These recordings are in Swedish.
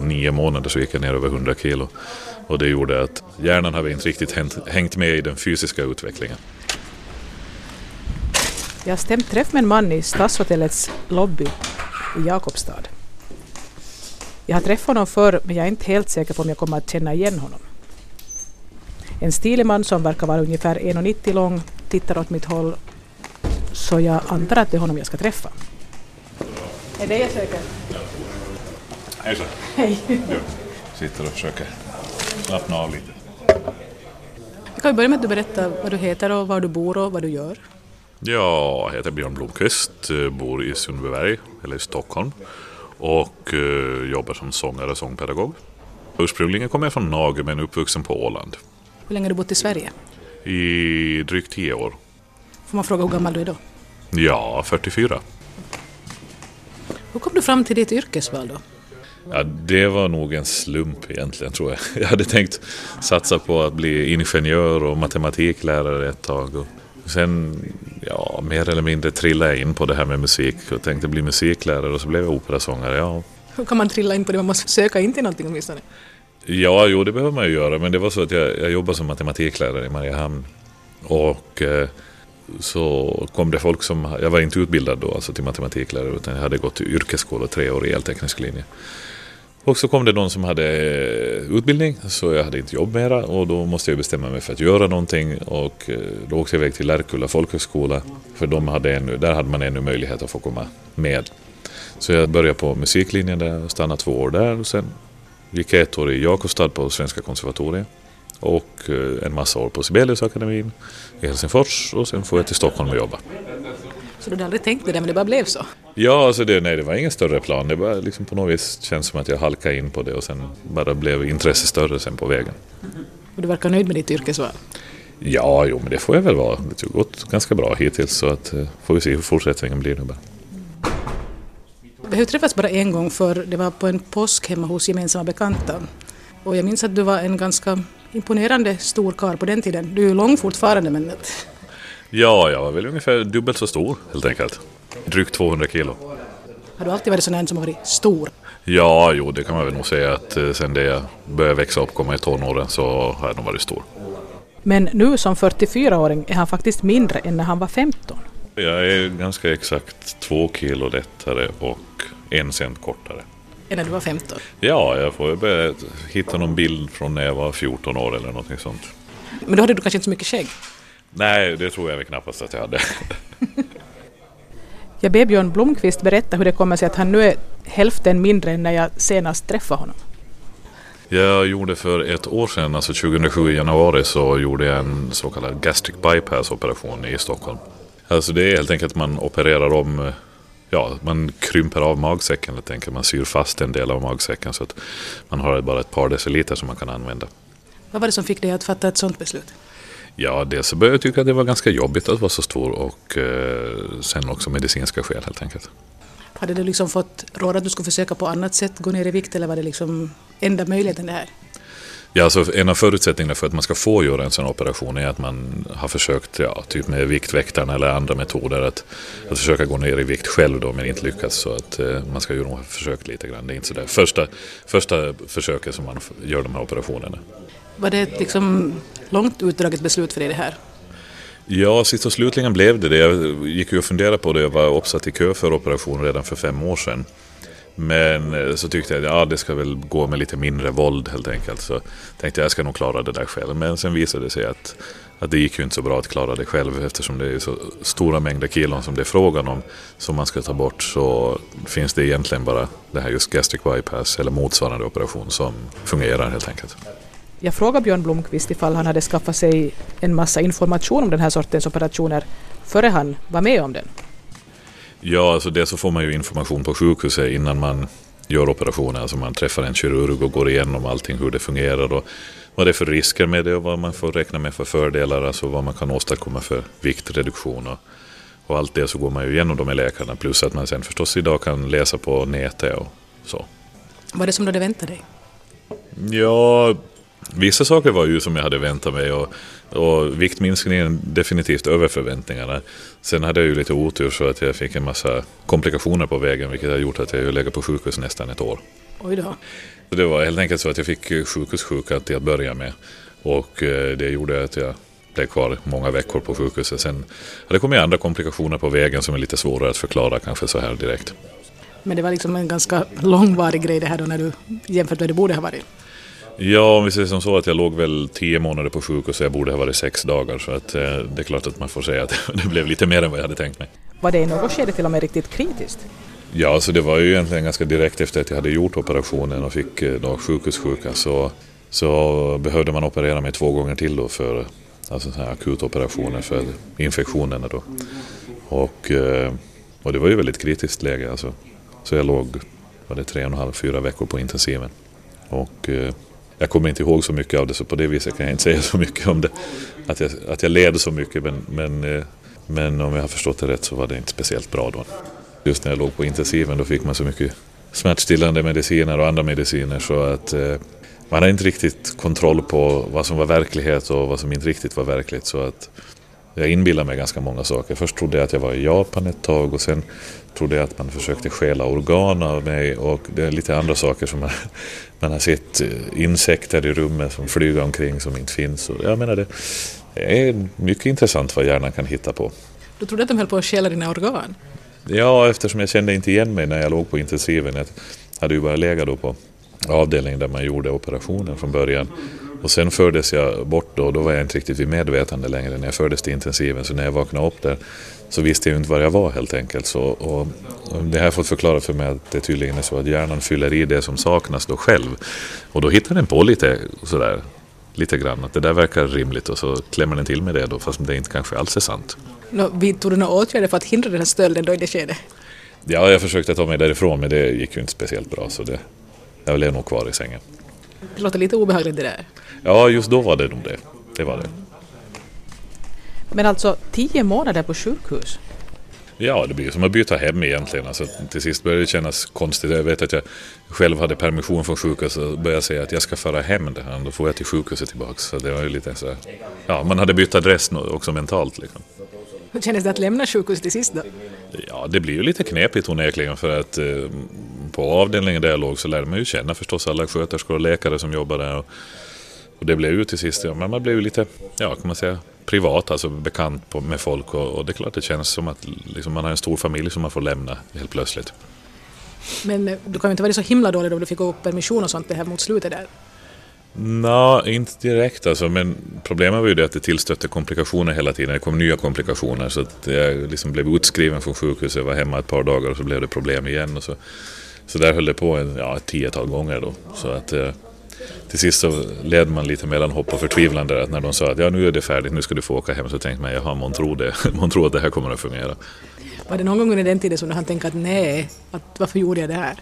på nio månader så gick jag ner över 100 kilo. Och det gjorde att hjärnan hade inte riktigt hängt med i den fysiska utvecklingen. Jag stämt träff med en man i Stadshotellets lobby i Jakobstad. Jag har träffat honom förr men jag är inte helt säker på om jag kommer att känna igen honom. En stilig man som verkar vara ungefär 1,90 lång tittar åt mitt håll så jag antar att det är honom jag ska träffa. Är det jag söker? Hejsan. Hej. Du sitter och försöker slappna av lite. Vi kan börja med att du berättar vad du heter och var du bor och vad du gör. Jag heter Björn Blomqvist, bor i Sundbyberg, eller i Stockholm och uh, jobbar som sångare och sångpedagog. Ursprungligen kommer jag från Norge men uppvuxen på Åland. Hur länge har du bott i Sverige? I drygt tio år. Får man fråga hur gammal du är då? Ja, 44. Hur kom du fram till ditt yrkesval då? Ja, det var nog en slump egentligen tror jag. Jag hade tänkt satsa på att bli ingenjör och matematiklärare ett tag. Och sen, ja, mer eller mindre trillade jag in på det här med musik och tänkte bli musiklärare och så blev jag operasångare. Ja. Hur kan man trilla in på det? Man måste söka in till någonting åtminstone. Ja, jo det behöver man ju göra. Men det var så att jag, jag jobbade som matematiklärare i Mariehamn. Och eh, så kom det folk som, jag var inte utbildad då alltså till matematiklärare utan jag hade gått till yrkesskola tre år i elteknisk linje. Och så kom det någon som hade eh, utbildning så jag hade inte jobb mera och då måste jag bestämma mig för att göra någonting och eh, då åkte jag iväg till Lärkulla folkhögskola för de hade ännu, där hade man ännu möjlighet att få komma med. Så jag började på musiklinjen där och stannade två år där och sen gick jag ett år i Jakobstad på Svenska konservatoriet och eh, en massa år på Sibeliusakademin i Helsingfors och sen får jag till Stockholm och jobba. Så du hade aldrig tänkt det där men det bara blev så? Ja, alltså det, nej, det var ingen större plan. Det bara liksom på något vis känns som att jag halkade in på det och sen bara blev intresset större sen på vägen. Och du verkar nöjd med ditt yrkesval? Ja, jo, men det får jag väl vara. Det har gått ganska bra hittills så att, eh, får vi se hur fortsättningen blir nu bara. Vi har träffats bara en gång för det var på en påsk hemma hos gemensamma bekanta. Och jag minns att du var en ganska imponerande stor karl på den tiden. Du är ju lång fortfarande men... Ja, jag var väl ungefär dubbelt så stor helt enkelt. Drygt 200 kilo. Har du alltid varit sån här som har varit stor? Ja, jo det kan man väl nog säga att eh, sen det jag började växa upp, komma i tonåren, så har jag nog varit stor. Men nu som 44-åring är han faktiskt mindre än när han var 15. Jag är ganska exakt två kilo lättare och en cent kortare. Än när du var 15? Ja, jag får börja hitta någon bild från när jag var 14 år eller någonting sånt. Men då hade du kanske inte så mycket skägg? Nej, det tror jag väl knappast att jag hade. jag ber Björn Blomqvist berätta hur det kommer sig att han nu är hälften mindre än när jag senast träffade honom. Jag gjorde för ett år sedan, alltså 2007 i januari, så gjorde jag en så kallad gastric bypass operation i Stockholm. Alltså det är helt enkelt att man opererar om, ja man krymper av magsäcken helt enkelt. Man syr fast en del av magsäcken så att man har bara ett par deciliter som man kan använda. Vad var det som fick dig att fatta ett sådant beslut? Ja, dels så började jag tycka att det var ganska jobbigt att vara så stor och eh, sen också medicinska skäl helt enkelt. Hade du liksom fått råd att du skulle försöka på annat sätt gå ner i vikt eller var det liksom enda möjligheten det här? Ja, alltså en av förutsättningarna för att man ska få göra en sån operation är att man har försökt, ja, typ med Viktväktarna eller andra metoder, att, att försöka gå ner i vikt själv då, men inte lyckas. Så att eh, man ska ju nog försöka lite grann. Det är inte så där första, första försöket som man gör de här operationerna. Var det liksom långt utdraget beslut för dig det här? Ja, sist och slutligen blev det det. Jag gick ju och funderade på det. Jag var uppsatt i kö för operation redan för fem år sedan. Men eh, så tyckte jag att ja, det ska väl gå med lite mindre våld helt enkelt. Så tänkte jag jag ska nog klara det där själv. Men sen visade det sig att, att det gick ju inte så bra att klara det själv eftersom det är så stora mängder kilon som det är frågan om som man ska ta bort så finns det egentligen bara det här just gastric bypass eller motsvarande operation som fungerar helt enkelt. Jag frågade Björn Blomqvist ifall han hade skaffat sig en massa information om den här sortens operationer före han var med om den. Ja, alltså det så får man ju information på sjukhuset innan man gör operationen. Alltså man träffar en kirurg och går igenom allting, hur det fungerar och vad det är för risker med det och vad man får räkna med för fördelar, alltså vad man kan åstadkomma för viktreduktion. Och, och allt det så går man ju igenom de med läkarna, plus att man sen förstås idag kan läsa på nätet och så. Vad är det som du hade väntat dig? Ja, Vissa saker var ju som jag hade väntat mig och, och viktminskningen definitivt över förväntningarna. Sen hade jag ju lite otur så att jag fick en massa komplikationer på vägen vilket har gjort att jag legat på sjukhus nästan ett år. Oj då. Det var helt enkelt så att jag fick sjukhussjuka till att börja med. Och eh, det gjorde att jag blev kvar många veckor på sjukhuset. Sen har det kommit andra komplikationer på vägen som är lite svårare att förklara kanske så här direkt. Men det var liksom en ganska långvarig grej det här då när du jämfört med det borde ha varit. Ja, om vi säger som så att jag låg väl tio månader på sjukhus och jag borde ha varit sex dagar. Så att, eh, det är klart att man får säga att det blev lite mer än vad jag hade tänkt mig. Var det i något skede till och med riktigt kritiskt? Ja, alltså det var ju egentligen ganska direkt efter att jag hade gjort operationen och fick eh, då sjukhussjuka så, så behövde man operera mig två gånger till då för alltså så här akutoperationer för infektionerna då. Och, eh, och det var ju väldigt kritiskt läge alltså. Så jag låg, var det tre och en halv, fyra veckor på intensiven. Och eh, jag kommer inte ihåg så mycket av det så på det viset kan jag inte säga så mycket om det. Att jag, att jag led så mycket men, men, eh, men om jag har förstått det rätt så var det inte speciellt bra då. Just när jag låg på intensiven då fick man så mycket smärtstillande mediciner och andra mediciner så att eh, man hade inte riktigt kontroll på vad som var verklighet och vad som inte riktigt var verkligt. Så att jag inbillade mig ganska många saker. Först trodde jag att jag var i Japan ett tag och sen trodde jag att man försökte stjäla organ av mig och det är lite andra saker som man, man har sett eh, insekter i rummet som flyger omkring som inte finns. Och jag menar det är mycket intressant vad hjärnan kan hitta på. Du trodde att de höll på att stjäla dina organ? Ja, eftersom jag kände inte igen mig när jag låg på intensiven. Jag hade ju bara legat då på avdelningen där man gjorde operationen från början. Och sen fördes jag bort då, och då var jag inte riktigt vid medvetande längre när jag fördes till intensiven. Så när jag vaknade upp där så visste jag inte var jag var helt enkelt. Så, och, och det har jag fått förklara för mig att det tydligen är så att hjärnan fyller i det som saknas då själv. Och då hittar den på lite sådär, lite grann att det där verkar rimligt och så klämmer den till med det då fast det inte kanske alls är sant. Vidtog du några åtgärder för att hindra den här stölden då i det skedet? Ja, jag försökte ta mig därifrån men det gick ju inte speciellt bra så det, jag blev nog kvar i sängen. Det låter lite obehagligt det där. Ja, just då var det nog det. Det var det. Men alltså tio månader på sjukhus? Ja, det blir som att byta hem egentligen. Alltså, till sist började det kännas konstigt. Jag vet att jag själv hade permission från sjukhuset och började säga att jag ska föra hem det här. Då får jag till sjukhuset tillbaka. Så det var ju lite så Ja, man hade bytt adress också mentalt liksom. Hur kändes det att lämna sjukhuset till sist då? Ja, det blir ju lite knepigt onekligen för att eh, på avdelningen där jag låg så lärde man ju känna förstås alla sköterskor och läkare som jobbar där. Och, och det blev ju till sist, ja, men man blev ju lite, ja kan man säga, privat, alltså bekant på, med folk och, och, det är klart det känns som att liksom, man har en stor familj som man får lämna helt plötsligt. Men eh, du kan ju inte vara så himla dålig om du fick gå permission och sånt det här mot slutet där? Nej, inte direkt alltså, men problemet var ju det att det tillstötte komplikationer hela tiden. Det kom nya komplikationer så att jag liksom blev utskriven från sjukhuset, var hemma ett par dagar och så blev det problem igen. Och så, så där höll det på en, ja, ett tiotal gånger då. Så att, eh, till sist så led man lite mellan hopp och förtvivlan där, att när de sa att ja, nu är det färdigt, nu ska du få åka hem, så tänkte man jaha, man tror det, man tror att det här kommer att fungera. Var det någon gång under den tiden som du hann tänka att nej, att varför gjorde jag det här?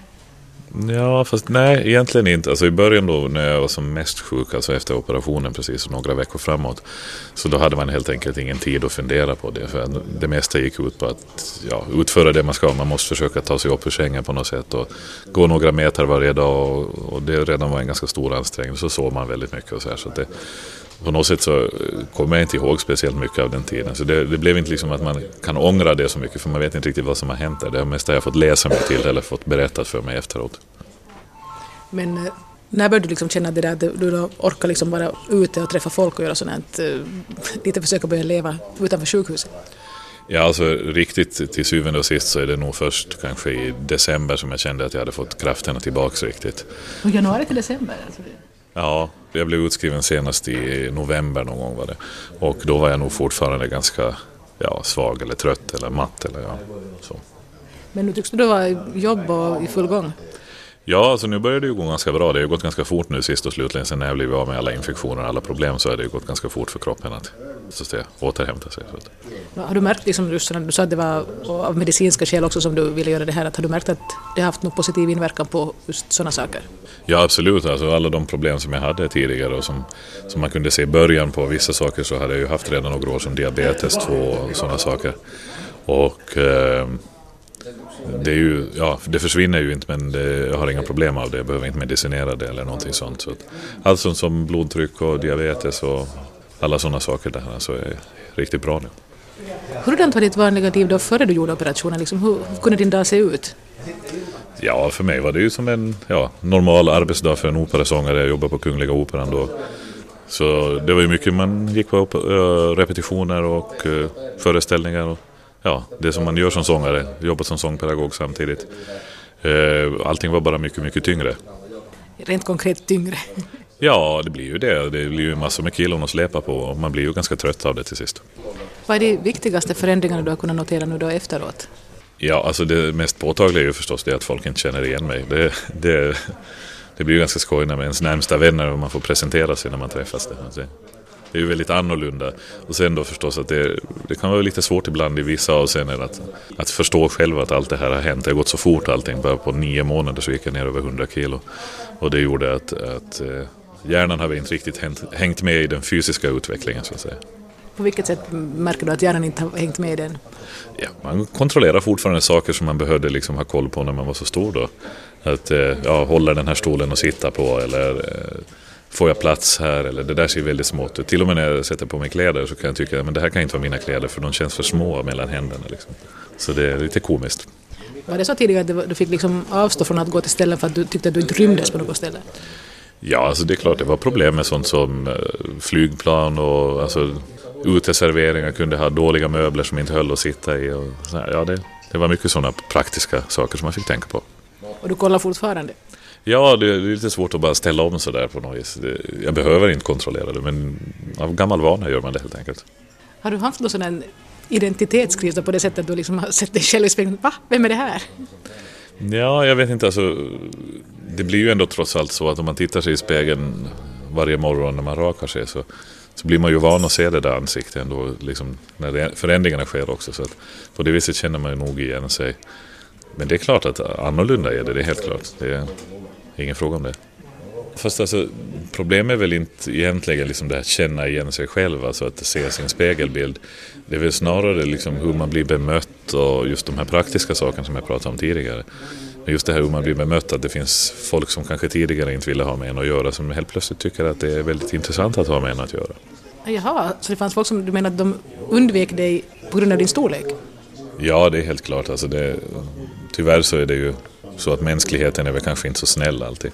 Ja, fast nej, egentligen inte. Alltså i början då när jag var som mest sjuk, alltså efter operationen precis några veckor framåt, så då hade man helt enkelt ingen tid att fundera på det. För det mesta gick ut på att ja, utföra det man ska. Man måste försöka ta sig upp ur sängen på något sätt och gå några meter varje dag och, och det redan var en ganska stor ansträngning. Så sov man väldigt mycket och så här. Så det, på något sätt så kommer jag inte ihåg speciellt mycket av den tiden. Så det, det, blev inte liksom att man kan ångra det så mycket för man vet inte riktigt vad som har hänt där. Det har mest jag fått läsa mig till eller fått berättat för mig efteråt. Men eh, när började du liksom känna det där att du orkar liksom vara ute och träffa folk och göra sånt här, eh, lite försöka börja leva utanför sjukhuset? Ja, alltså riktigt till syvende och sist så är det nog först kanske i december som jag kände att jag hade fått krafterna tillbaks riktigt. Och januari till december? Alltså. Ja, jag blev utskriven senast i november någon gång var det. Och då var jag nog fortfarande ganska ja, svag eller trött eller matt eller ja, så. Men nu tycks du vara i jobb och i full gång? Ja, alltså nu börjar det ju gå ganska bra. Det har ju gått ganska fort nu sist och slutligen. Sen när jag blivit av med alla infektioner och alla problem så har det ju gått ganska fort för kroppen att så att säga, återhämta sig. Har du märkt, liksom, du sa att det var av medicinska skäl också som du ville göra det här, att har du märkt att det har haft någon positiv inverkan på just sådana saker? Ja, absolut. Alltså, alla de problem som jag hade tidigare och som, som man kunde se början på vissa saker så hade jag ju haft redan några år som diabetes 2 och sådana saker. Och... Eh, det, är ju, ja, det försvinner ju inte men det, jag har inga problem av det. Jag behöver inte medicinera det eller någonting sånt. Så allt sånt som blodtryck och diabetes och alla sådana saker där alltså är riktigt bra nu. Hurdant var ditt vanliga liv då före du gjorde operationen? Liksom, hur, hur kunde din dag se ut? Ja, för mig var det ju som en ja, normal arbetsdag för en operasångare. Jag jobbade på Kungliga Operan då. Så det var ju mycket man gick på repetitioner och föreställningar. Och, ja, det som man gör som sångare. Jobbat som sångpedagog samtidigt. Uh, allting var bara mycket, mycket tyngre. Rent konkret tyngre? Ja, det blir ju det. Det blir ju massor med kilon att släpa på och man blir ju ganska trött av det till sist. Vad är de viktigaste förändringarna du har kunnat notera nu då efteråt? Ja, alltså det mest påtagliga är ju förstås det att folk inte känner igen mig. Det, det, det blir ju ganska skoj när ens närmsta vänner och man får presentera sig när man träffas. Det, det är ju väldigt annorlunda. Och sen då förstås att det, det kan vara lite svårt ibland i vissa avseenden att, att förstå själv att allt det här har hänt. Det har gått så fort allting. Bara på nio månader så gick jag ner över 100 kilo. Och det gjorde att, att eh, hjärnan har inte riktigt hängt, hängt med i den fysiska utvecklingen så att säga. På vilket sätt märker du att hjärnan inte har hängt med i den? Ja, man kontrollerar fortfarande saker som man behövde liksom ha koll på när man var så stor då. Att eh, ja, hålla den här stolen och sitta på eller eh, får jag plats här eller det där ser väldigt smått ut. Till och med när jag sätter på mig kläder så kan jag tycka att det här kan inte vara mina kläder för de känns för små mellan händerna. Liksom. Så det är lite komiskt. Var det så tidigare att du fick liksom avstå från att gå till ställen för att du tyckte att du inte rymdes på något ställe? Ja, alltså det är klart det var problem med sånt som eh, flygplan och alltså, uteserveringar kunde ha dåliga möbler som inte höll att sitta i. Och så här, ja, det, det var mycket sådana praktiska saker som man fick tänka på. Och du kollar fortfarande? Ja, det är lite svårt att bara ställa om sådär på något vis. Jag behöver inte kontrollera det, men av gammal vana gör man det helt enkelt. Har du haft någon sån identitetskris på det sättet att du liksom har sett dig själv i spegeln? Va? Vem är det här? Ja, jag vet inte. Alltså, det blir ju ändå trots allt så att om man tittar sig i spegeln varje morgon när man rakar sig så, så blir man ju van att se det där ansiktet ändå, liksom, när det, förändringarna sker också. Så att på det viset känner man ju nog igen sig. Men det är klart att annorlunda är det, det är helt klart. Det är ingen fråga om det. Fast alltså, problemet är väl inte egentligen liksom det att känna igen sig själv, alltså att se sin spegelbild. Det är väl snarare liksom hur man blir bemött och just de här praktiska sakerna som jag pratade om tidigare. Just det här hur man blir bemött, att det finns folk som kanske tidigare inte ville ha med en att göra som helt plötsligt tycker att det är väldigt intressant att ha med en att göra. Jaha, så det fanns folk som du menar att de undvek dig på grund av din storlek? Ja, det är helt klart. Alltså det, tyvärr så är det ju så att mänskligheten är väl kanske inte så snäll alltid.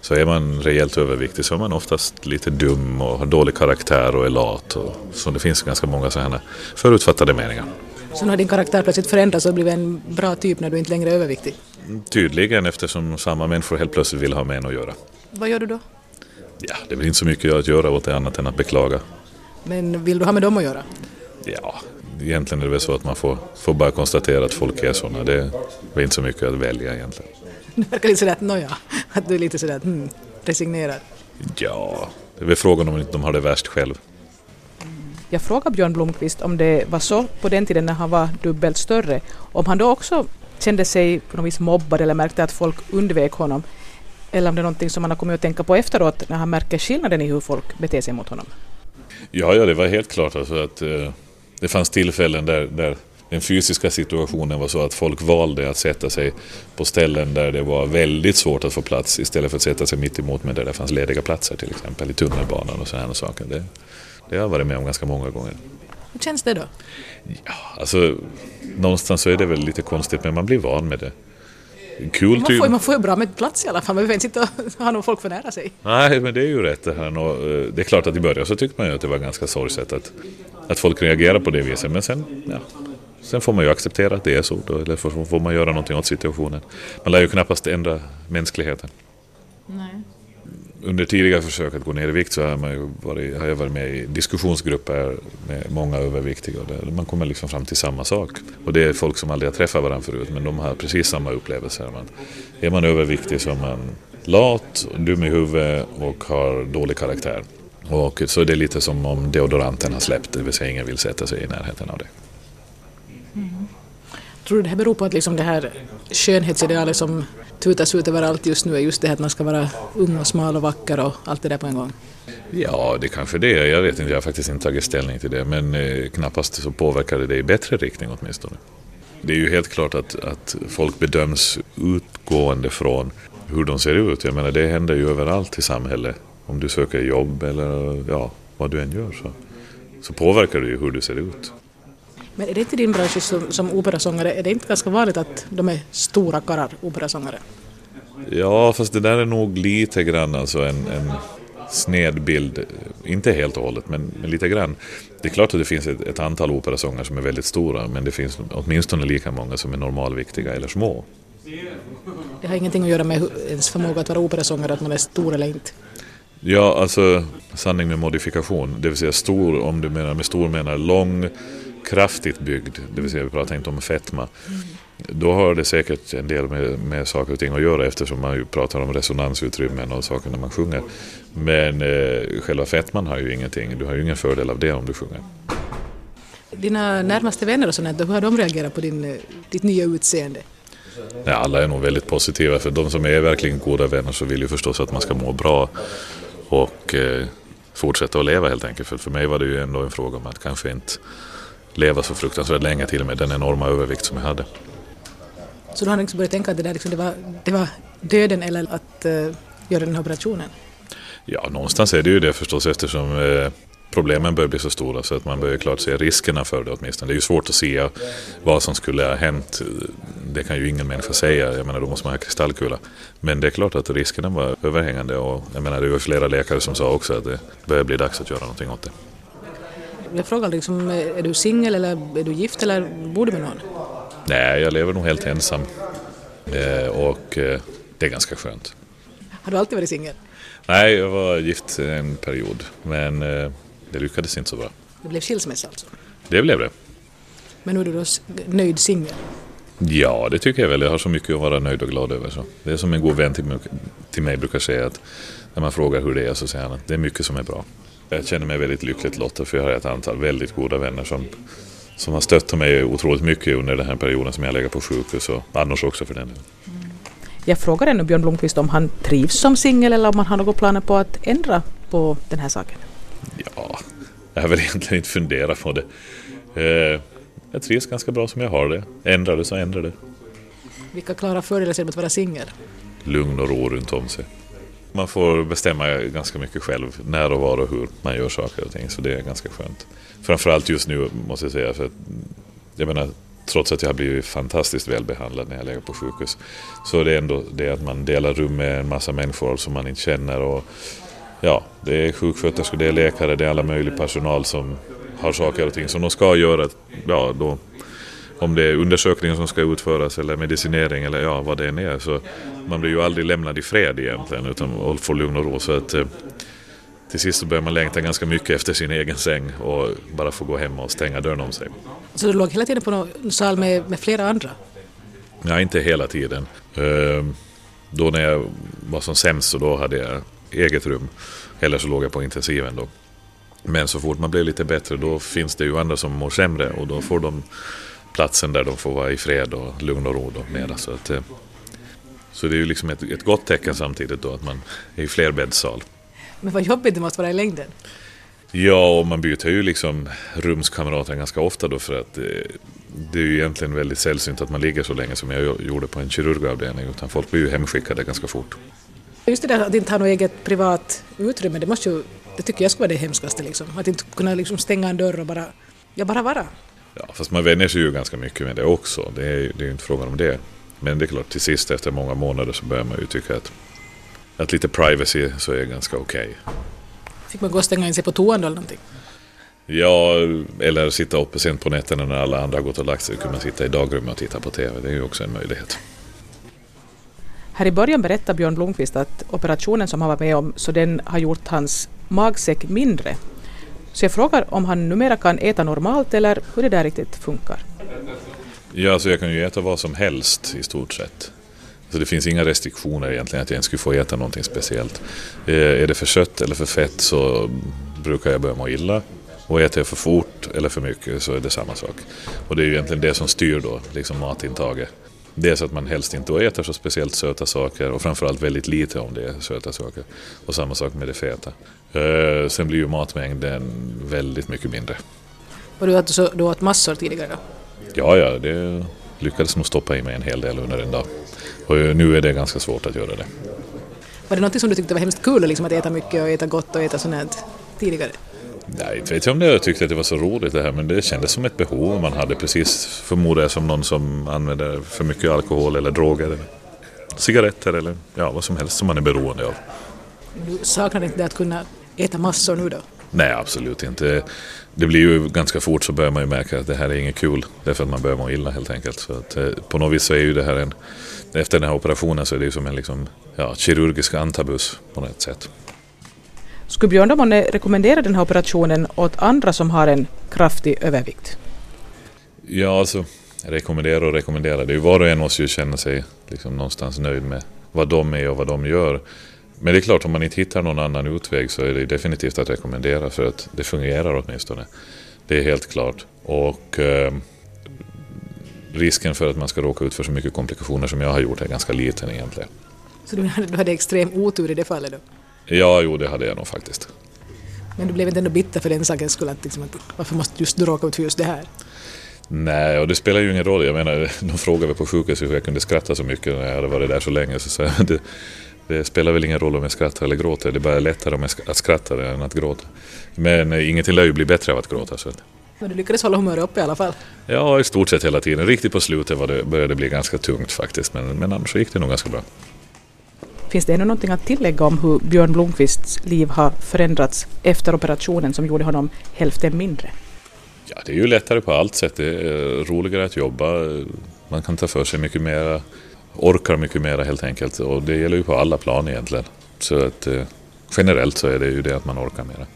Så är man rejält överviktig så är man oftast lite dum och har dålig karaktär och är lat. Och, så det finns ganska många sådana förutfattade meningar. Så nu har din karaktär plötsligt förändrats och blivit en bra typ när du inte längre är överviktig? Tydligen eftersom samma människor helt plötsligt vill ha med en att göra. Vad gör du då? Ja, det är väl inte så mycket att göra åt det annat än att beklaga. Men vill du ha med dem att göra? Ja, egentligen är det väl så att man får, får bara konstatera att folk är sådana. Det är inte så mycket att välja egentligen. Du verkar lite sådär att noja, att du är lite sådär hmm, resignerad. Ja, det är väl frågan om de har det värst själv. Jag frågade Björn Blomqvist om det var så på den tiden när han var dubbelt större, om han då också kände sig på något vis mobbad eller märkte att folk undvek honom. Eller om det är någonting som han har kommit att tänka på efteråt när han märker skillnaden i hur folk beter sig mot honom. Ja, ja det var helt klart alltså att eh, det fanns tillfällen där, där den fysiska situationen var så att folk valde att sätta sig på ställen där det var väldigt svårt att få plats istället för att sätta sig mitt emot men där det fanns lediga platser till exempel i tunnelbanan och sådana saker. Det, det har jag varit med om ganska många gånger. Hur känns det då? Ja, alltså någonstans så är det väl lite konstigt men man blir van med det. Kul man, får, man får ju bra med plats i alla fall, man behöver inte ha någon folk för nära sig. Nej, men det är ju rätt det här. Eh, det är klart att i början så tyckte man ju att det var ganska sorgset att, att folk reagerar på det viset, men sen, ja, sen får man ju acceptera att det är så, då, eller får, man göra någonting åt situationen. Man lär ju knappast ändra mänskligheten. Nej under tidigare försök att gå ner i vikt så har, man varit, har jag varit med i diskussionsgrupper med många överviktiga. Där man kommer liksom fram till samma sak. Och det är folk som aldrig har träffat varandra förut men de har precis samma upplevelser. Man, är man överviktig så är man lat, dum i huvudet och har dålig karaktär. Och så är det lite som om deodoranten har släppt, det vill säga ingen vill sätta sig i närheten av det. Mm. Tror du det här beror på att liksom det här skönhetsidealet som tutas ut överallt just nu är just det att man ska vara ung och smal och vacker och allt det där på en gång? Ja, det kanske det är. Jag vet inte, jag har faktiskt inte tagit ställning till det. Men eh, knappast så påverkar det det i bättre riktning åtminstone. Det är ju helt klart att, att folk bedöms utgående från hur de ser ut. Jag menar, det händer ju överallt i samhället. Om du söker jobb eller ja, vad du än gör så, så påverkar det ju hur du ser ut. Men är det inte din bransch som, som operasångare, är det inte ganska vanligt att de är stora karlar, operasångare? Ja, fast det där är nog lite grann alltså en, en sned bild. Inte helt och hållet, men, men, lite grann. Det är klart att det finns ett, ett antal operasångare som är väldigt stora, men det finns åtminstone lika många som är normalviktiga eller små. Det har ingenting att göra med ens förmåga att vara operasångare, att man är stor eller inte? Ja, alltså sanning med modifikation. Det vill säga stor, om du menar med stor menar lång, kraftigt byggd. Det vill säga vi pratar inte om fetma. Mm. Då har det säkert en del med, med saker och ting att göra eftersom man ju pratar om resonansutrymmen och saker när man sjunger. Men eh, själva fetman har ju ingenting. Du har ju ingen fördel av det om du sjunger. Dina närmaste vänner och sånt, hur har de reagerat på din, eh, ditt nya utseende? Nej, alla är nog väldigt positiva. För de som är verkligen goda vänner så vill ju förstås att man ska må bra och eh, fortsätta att leva helt enkelt. För, för mig var det ju ändå en fråga om att kanske inte leva så fruktansvärt länge till med den enorma övervikt som jag hade. Så du har liksom börjat tänka att det, där liksom, det, var, det var döden eller att uh, göra den här operationen? Ja, någonstans är det ju det förstås eftersom uh, problemen börjar bli så stora så att man börjar klart se riskerna för det åtminstone. Det är ju svårt att se vad som skulle ha hänt. Det kan ju ingen människa säga, jag menar då måste man ha kristallkula. Men det är klart att riskerna var överhängande och jag menar det var flera läkare som sa också att det börjar bli dags att göra någonting åt det. Jag frågar liksom, är du singel eller är du gift eller bor du med någon? Nej, jag lever nog helt ensam. Eh, och eh, det är ganska skönt. Har du alltid varit singel? Nej, jag var gift en period. Men eh, det lyckades inte så bra. Det blev skilsmässa alltså? Det blev det. Men nu är du då nöjd singel? Ja, det tycker jag väl. Jag har så mycket att vara nöjd och glad över. Så. Det är som en god vän till mig, till mig brukar säga att när man frågar hur det är så säger han att det är mycket som är bra. Jag känner mig väldigt lyckligt lottad för jag har ett antal väldigt goda vänner som som har stöttat mig otroligt mycket under den här perioden som jag legat på sjukhus och annars också för den delen. Mm. Jag frågar ännu Björn Blomqvist om han trivs som singel eller om han har några planer på att ändra på den här saken. Ja, jag har väl egentligen inte funderat på det. Eh, jag trivs ganska bra som jag har det. Ändrar det så ändrar det. Vilka klara fördelar ser du med att vara singel? Lugn och ro runt om sig. Man får bestämma ganska mycket själv när och var och hur man gör saker och ting så det är ganska skönt. Framförallt just nu måste jag säga för att, jag menar trots att jag har blivit fantastiskt välbehandlad när jag legat på sjukhus så är det ändå det att man delar rum med en massa människor som man inte känner och ja, det är sjuksköterskor, det är läkare, det är alla möjliga personal som har saker och ting som de ska göra. Ja, då, om det är undersökningar som ska utföras eller medicinering eller ja, vad det än är. Så man blir ju aldrig lämnad i fred egentligen utan får lugn och ro. Så att, eh, till sist så börjar man längta ganska mycket efter sin egen säng och bara få gå hem och stänga dörren om sig. Så du låg hela tiden på någon sal med, med flera andra? Nej, inte hela tiden. Ehm, då när jag var som sämst så då hade jag eget rum. Eller så låg jag på intensiven då. Men så fort man blir lite bättre då finns det ju andra som mår sämre och då får de platsen där de får vara i fred och lugn och ro då mera. Så, att, eh, så det är ju liksom ett, ett gott tecken samtidigt då att man är i flerbäddssal. Men vad jobbigt det måste vara i längden. Ja, och man byter ju liksom rumskamrater ganska ofta då för att eh, det är ju egentligen väldigt sällsynt att man ligger så länge som jag gjorde på en kirurgavdelning utan folk blir ju hemskickade ganska fort. Just det där att inte ha något eget privat utrymme, det måste ju, det tycker jag skulle vara det hemskaste liksom. Att inte kunna liksom stänga en dörr och bara, ja bara vara. Ja, fast man vänjer sig ju ganska mycket med det också. Det är, det är ju inte frågan om det. Men det är klart, till sist efter många månader så börjar man ju tycka att, att lite privacy så är ganska okej. Okay. Fick man gå och stänga in sig på toan då eller någonting? Ja, eller sitta uppe sent på nätterna när alla andra har gått och lagt sig. kunde man sitta i dagrummet och titta på TV. Det är ju också en möjlighet. Här i början berättar Björn Blomqvist att operationen som han var med om så den har gjort hans magsäck mindre. Så jag frågar om han numera kan äta normalt eller hur det där riktigt funkar. Ja, alltså jag kan ju äta vad som helst i stort sett. Så det finns inga restriktioner egentligen att jag inte skulle få äta någonting speciellt. Eh, är det för sött eller för fett så brukar jag börja må illa. Och äter jag för fort eller för mycket så är det samma sak. Och det är ju egentligen det som styr då, liksom matintaget. Dels att man helst inte äter så speciellt söta saker och framförallt väldigt lite om det är söta saker. Och samma sak med det feta. Eh, sen blir ju matmängden väldigt mycket mindre. Och du åt, så, du åt massor tidigare då? Ja, ja, det lyckades nog stoppa i mig en hel del under en dag. Och nu är det ganska svårt att göra det. Var det något som du tyckte var hemskt kul, liksom att äta mycket och äta gott och äta sånt tidigare? Nej, inte vet jag om jag tyckte att det var så roligt det här men det kändes som ett behov man hade precis förmodar jag som någon som använder för mycket alkohol eller droger. Eller cigaretter eller ja, vad som helst som man är beroende av. Du saknar inte det att kunna äta massor nu då? Nej, absolut inte. Det blir ju ganska fort så börjar man ju märka att det här är inget kul. Därför att man börjar må illa helt enkelt. Så att, eh, på något vis så är ju det här en... Efter den här operationen så är det ju som en liksom, ja, kirurgisk antabus på något sätt. Skulle Björn då månne rekommendera den här operationen åt andra som har en kraftig övervikt? Ja, alltså rekommendera och rekommendera. Det är ju var och en måste ju känna sig liksom någonstans nöjd med vad de är och vad de gör. Men det är klart, om man inte hittar någon annan utväg så är det definitivt att rekommendera för att det fungerar åtminstone. Det är helt klart. Och eh, risken för att man ska råka ut för så mycket komplikationer som jag har gjort är ganska liten egentligen. Så du hade, du hade extrem otur i det fallet då? Ja, jo det hade jag nog faktiskt. Men du blev inte ändå bitter för den sakens skull? Att, liksom, att, varför måste just du råka ut för just det här? Nej, och det spelar ju ingen roll. Jag menar, de frågade mig på sjukhuset hur jag kunde skratta så mycket när jag hade varit där så länge. Så, så det, det spelar väl ingen roll om jag skrattar eller gråter. Det är bara lättare om jag att skratta än att gråta. Men eh, ingenting lär ju bli bättre av att gråta. Så. Men du lyckades hålla humöret uppe i alla fall? Ja, i stort sett hela tiden. Riktigt på slutet var det, började det bli ganska tungt faktiskt. Men, men annars gick det nog ganska bra. Finns det ännu någonting att tillägga om hur Björn Blomqvists liv har förändrats efter operationen som gjorde honom hälften mindre? Ja, det är ju lättare på allt sätt. Det är roligare att jobba. Man kan ta för sig mycket mer, orkar mycket mer helt enkelt. Och det gäller ju på alla plan egentligen. Så att eh, generellt så är det ju det att man orkar mer.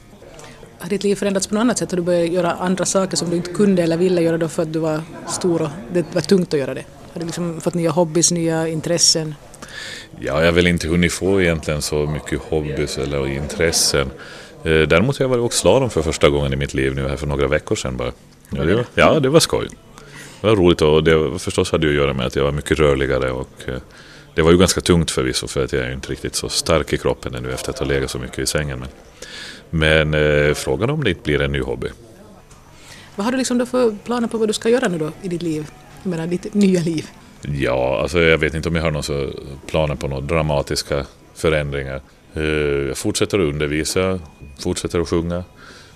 Har ditt liv förändrats på något annat sätt? Har du börjat göra andra saker som du inte kunde eller ville göra då för att du var stor och det var tungt att göra det? Har du liksom fått nya hobbys, nya intressen? Ja, jag har väl inte hunnit få egentligen så mycket hobbys eller intressen. Eh, däremot har jag varit och slalom för första gången i mitt liv nu här för några veckor sedan bara. Ja, det var, ja, det var skoj. Det var roligt och det förstås hade ju att göra med att jag var mycket rörligare och eh, det var ju ganska tungt förvisso för att jag är inte riktigt så stark i kroppen ännu efter att ha legat så mycket i sängen. Men, men eh, frågan om det inte blir en ny hobby. Vad har du liksom då för planer på vad du ska göra nu då i ditt liv? Jag menar ditt nya liv? Ja, alltså jag vet inte om jag har några planer på några dramatiska förändringar. Eh, jag fortsätter att undervisa, fortsätter att sjunga.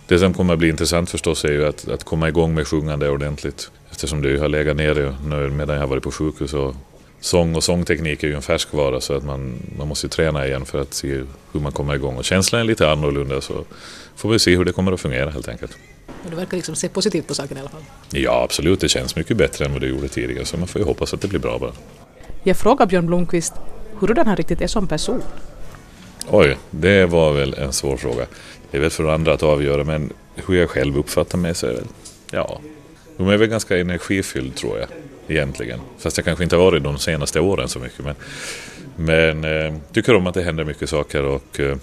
Det som kommer att bli intressant förstås är ju att, att komma igång med sjungande ordentligt. Eftersom det har legat nere nu medan jag har varit på sjukhus. Och sång och sångteknik är ju en färskvara så att man, man måste träna igen för att se hur man kommer igång. Och känslan är lite annorlunda så får vi se hur det kommer att fungera helt enkelt. Du verkar liksom se positivt på saken i alla fall? Ja, absolut. Det känns mycket bättre än vad det gjorde tidigare så man får ju hoppas att det blir bra bara. Jag frågar Björn Blomqvist hurdan han riktigt är som person. Oj, det var väl en svår fråga. Det är väl för andra att avgöra men hur jag själv uppfattar mig så är det väl, ja, de är väl ganska energifylld tror jag egentligen. Fast jag kanske inte har varit de senaste åren så mycket. Men, men eh, tycker om att det händer mycket saker och eh,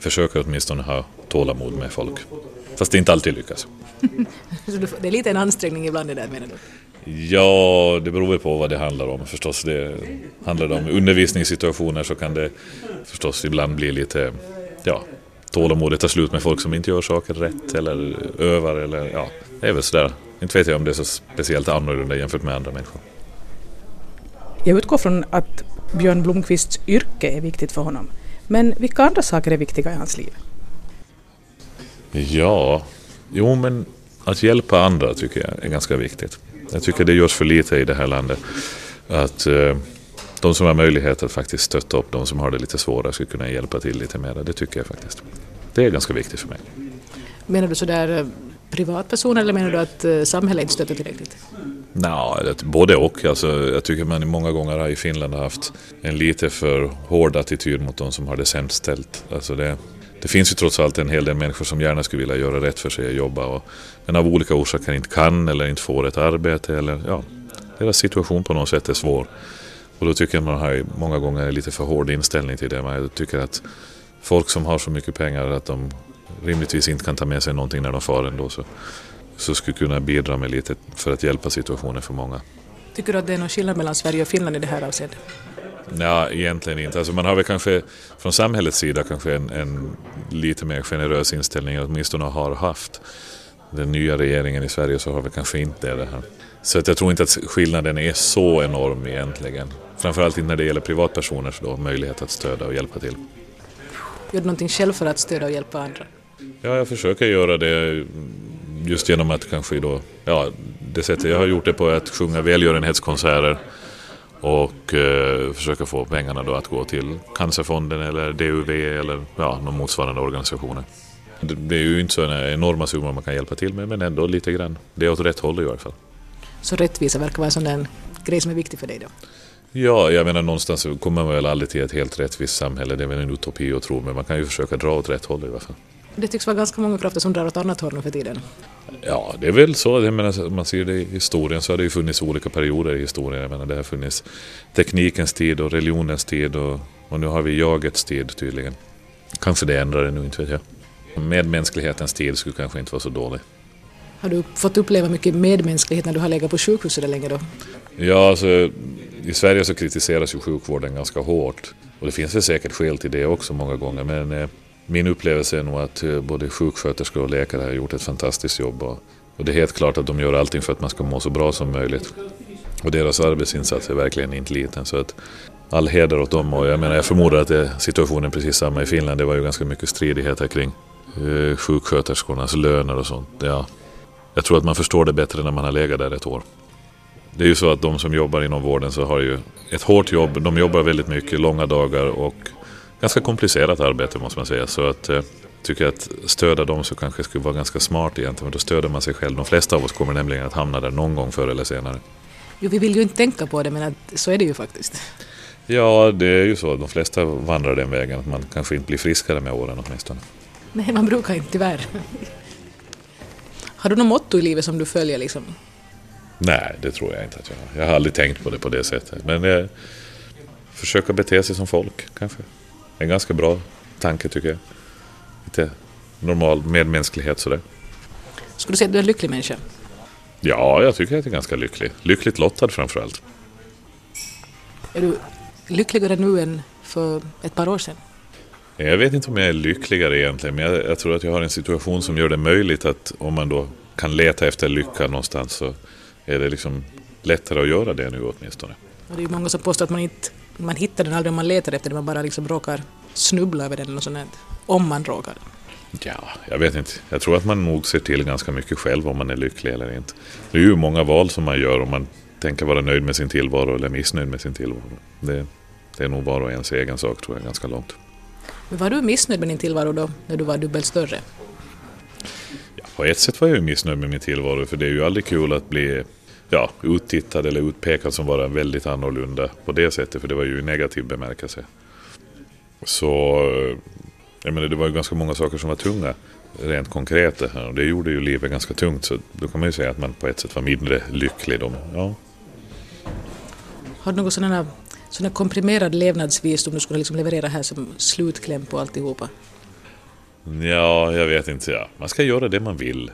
försöker åtminstone ha tålamod med folk. Fast det inte alltid lyckas. det är lite en ansträngning ibland det där menar du? Ja, det beror väl på vad det handlar om förstås. Det handlar det om undervisningssituationer så kan det förstås ibland bli lite, ja, tålamodet tar slut med folk som inte gör saker rätt eller övar eller ja, det är väl sådär. Inte vet jag om det är så speciellt annorlunda jämfört med andra människor. Jag utgår från att Björn Blomqvists yrke är viktigt för honom. Men vilka andra saker är viktiga i hans liv? Ja, jo men att hjälpa andra tycker jag är ganska viktigt. Jag tycker det görs för lite i det här landet. Att eh, de som har möjlighet att faktiskt stötta upp de som har det lite svårare ska kunna hjälpa till lite mer. Det tycker jag faktiskt. Det är ganska viktigt för mig. Menar du sådär eh, privatperson eller menar du att eh, samhället inte stöttar tillräckligt? Nej, både och. Alltså, jag tycker man många gånger här i Finland har haft en lite för hård attityd mot de som har det sämst ställt. Alltså det, det finns ju trots allt en hel del människor som gärna skulle vilja göra rätt för sig och jobba och, men av olika orsaker inte kan eller inte får ett arbete eller ja, deras situation på något sätt är svår. Och då tycker jag man har många gånger en lite för hård inställning till det. Man tycker att folk som har så mycket pengar att de rimligtvis inte kan ta med sig någonting när de far ändå så, så skulle kunna bidra med lite för att hjälpa situationen för många. Tycker du att det är någon skillnad mellan Sverige och Finland i det här avseendet? Ja, egentligen inte. Alltså man har väl kanske från samhällets sida kanske en, en lite mer generös inställning, åtminstone har haft. Den nya regeringen i Sverige så har vi kanske inte det här. Så att jag tror inte att skillnaden är så enorm egentligen. Framförallt inte när det gäller privatpersoners då, möjlighet att stödja och hjälpa till. Gör du någonting själv för att stödja och hjälpa andra? Ja, jag försöker göra det just genom att kanske då, ja, det sättet jag har gjort det på är att sjunga välgörenhetskonserter och eh, försöka få pengarna då att gå till Cancerfonden eller DUV eller ja, någon motsvarande organisationer. Det, det är ju inte sådana enorma summor man kan hjälpa till med men ändå lite grann. Det är åt rätt håll i alla fall. Så rättvisa verkar vara en sån där grej som är viktig för dig då? Ja, jag menar någonstans kommer man väl aldrig till ett helt rättvist samhälle. Det är väl en utopi att tro, men man kan ju försöka dra åt rätt håll i alla fall. Det tycks vara ganska många krafter som drar åt annat håll nu för tiden. Ja, det är väl så. Jag menar, man ser det i historien så har det ju funnits olika perioder i historien. Jag menar, det har funnits teknikens tid och religionens tid och, och nu har vi jagets tid tydligen. Kanske det ändrar det nu, inte vet jag. Medmänsklighetens tid skulle kanske inte vara så dålig. Har du fått uppleva mycket medmänsklighet när du har legat på sjukhus så länge då? Ja, alltså i Sverige så kritiseras ju sjukvården ganska hårt. Och det finns väl säkert skäl till det också många gånger. Men eh, min upplevelse är nog att eh, både sjuksköterskor och läkare har gjort ett fantastiskt jobb. Och, och det är helt klart att de gör allting för att man ska må så bra som möjligt. Och deras arbetsinsats är verkligen inte liten. Så att all heder åt dem. Och jag, menar, jag förmodar att det, situationen är precis samma i Finland. Det var ju ganska mycket stridigheter kring eh, sjuksköterskornas löner och sånt. Ja, jag tror att man förstår det bättre när man har legat där ett år. Det är ju så att de som jobbar inom vården så har ju ett hårt jobb. De jobbar väldigt mycket, långa dagar och ganska komplicerat arbete måste man säga. Så att jag eh, tycker att stödja dem så kanske skulle vara ganska smart egentligen. Då stöder man sig själv. De flesta av oss kommer nämligen att hamna där någon gång förr eller senare. Jo, vi vill ju inte tänka på det men att, så är det ju faktiskt. Ja, det är ju så. De flesta vandrar den vägen. Att man kanske inte blir friskare med åren åtminstone. Nej, man brukar inte tyvärr. Har du något motto i livet som du följer liksom? Nej, det tror jag inte att jag har. Jag har aldrig tänkt på det på det sättet. Men eh, försöka bete sig som folk kanske. En ganska bra tanke tycker jag. Lite normal medmänsklighet sådär. Skulle du säga att du är en lycklig människa? Ja, jag tycker att jag är ganska lycklig. Lyckligt lottad framförallt. Är du lyckligare nu än för ett par år sedan? Jag vet inte om jag är lyckligare egentligen, men jag, jag, tror att jag har en situation som gör det möjligt att om man då kan leta efter lycka någonstans så är det liksom lättare att göra det nu åtminstone. Och det är ju många som påstår att man inte man hittar den aldrig om man letar efter den, man bara liksom råkar snubbla över den eller sånt. Om man råkar. Ja, jag vet inte. Jag tror att man nog ser till ganska mycket själv om man är lycklig eller inte. Det är ju många val som man gör om man tänker vara nöjd med sin tillvaro eller missnöjd med sin tillvaro. Det, det är nog var och ens egen sak tror jag ganska långt. Men var du missnöjd med din tillvaro då, när du var dubbelt större? Ja, på ett sätt var jag ju missnöjd med min tillvaro, för det är ju aldrig kul att bli ja, uttittad eller utpekad som vara väldigt annorlunda på det sättet, för det var ju i negativ bemärkelse. Så jag menar, det var ju ganska många saker som var tunga, rent konkret det här, och det gjorde ju livet ganska tungt, så då kan man ju säga att man på ett sätt var mindre lycklig. Då. Ja. Har du några sådana sån komprimerad levnadsvisdom du skulle liksom leverera här som slutkläm på alltihopa? Ja, jag vet inte. Ja. Man ska göra det man vill.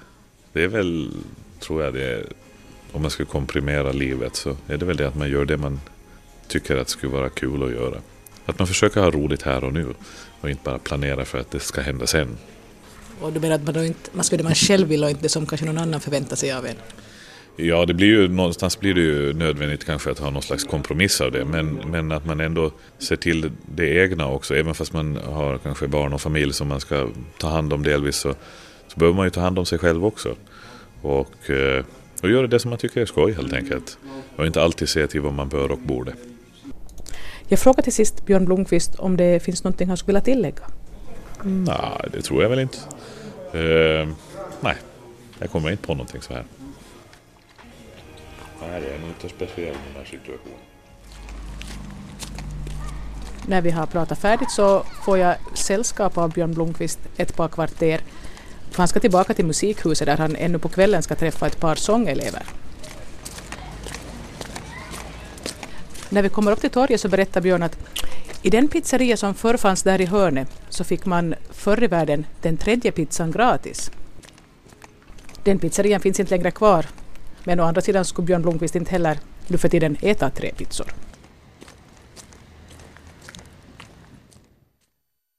Det är väl, tror jag, det om man ska komprimera livet så är det väl det att man gör det man tycker att skulle vara kul att göra. Att man försöker ha roligt här och nu och inte bara planera för att det ska hända sen. Och du menar att man, då inte, man ska göra det man själv vill och inte det som kanske någon annan förväntar sig av en? Ja, det blir ju, någonstans blir det ju nödvändigt kanske att ha någon slags kompromiss av det. Men, men att man ändå ser till det egna också. Även fast man har kanske barn och familj som man ska ta hand om delvis så, så behöver man ju ta hand om sig själv också. Och, eh, och göra det som man tycker är skoj helt enkelt. Och inte alltid se till vad man bör och borde. Jag frågar till sist Björn Blomqvist om det finns någonting han skulle vilja tillägga? Nej, det tror jag väl inte. Uh, nej, jag kommer inte på någonting så här. Nej, det är nog inte speciell den här situationen. När vi har pratat färdigt så får jag sällskap av Björn Blomqvist ett par kvarter. För han ska tillbaka till musikhuset där han ännu på kvällen ska träffa ett par sångelever. När vi kommer upp till torget så berättar Björn att i den pizzeria som förr fanns där i hörnet så fick man förr i världen den tredje pizzan gratis. Den pizzerian finns inte längre kvar men å andra sidan skulle Björn Blomqvist inte heller nu för tiden äta tre pizzor.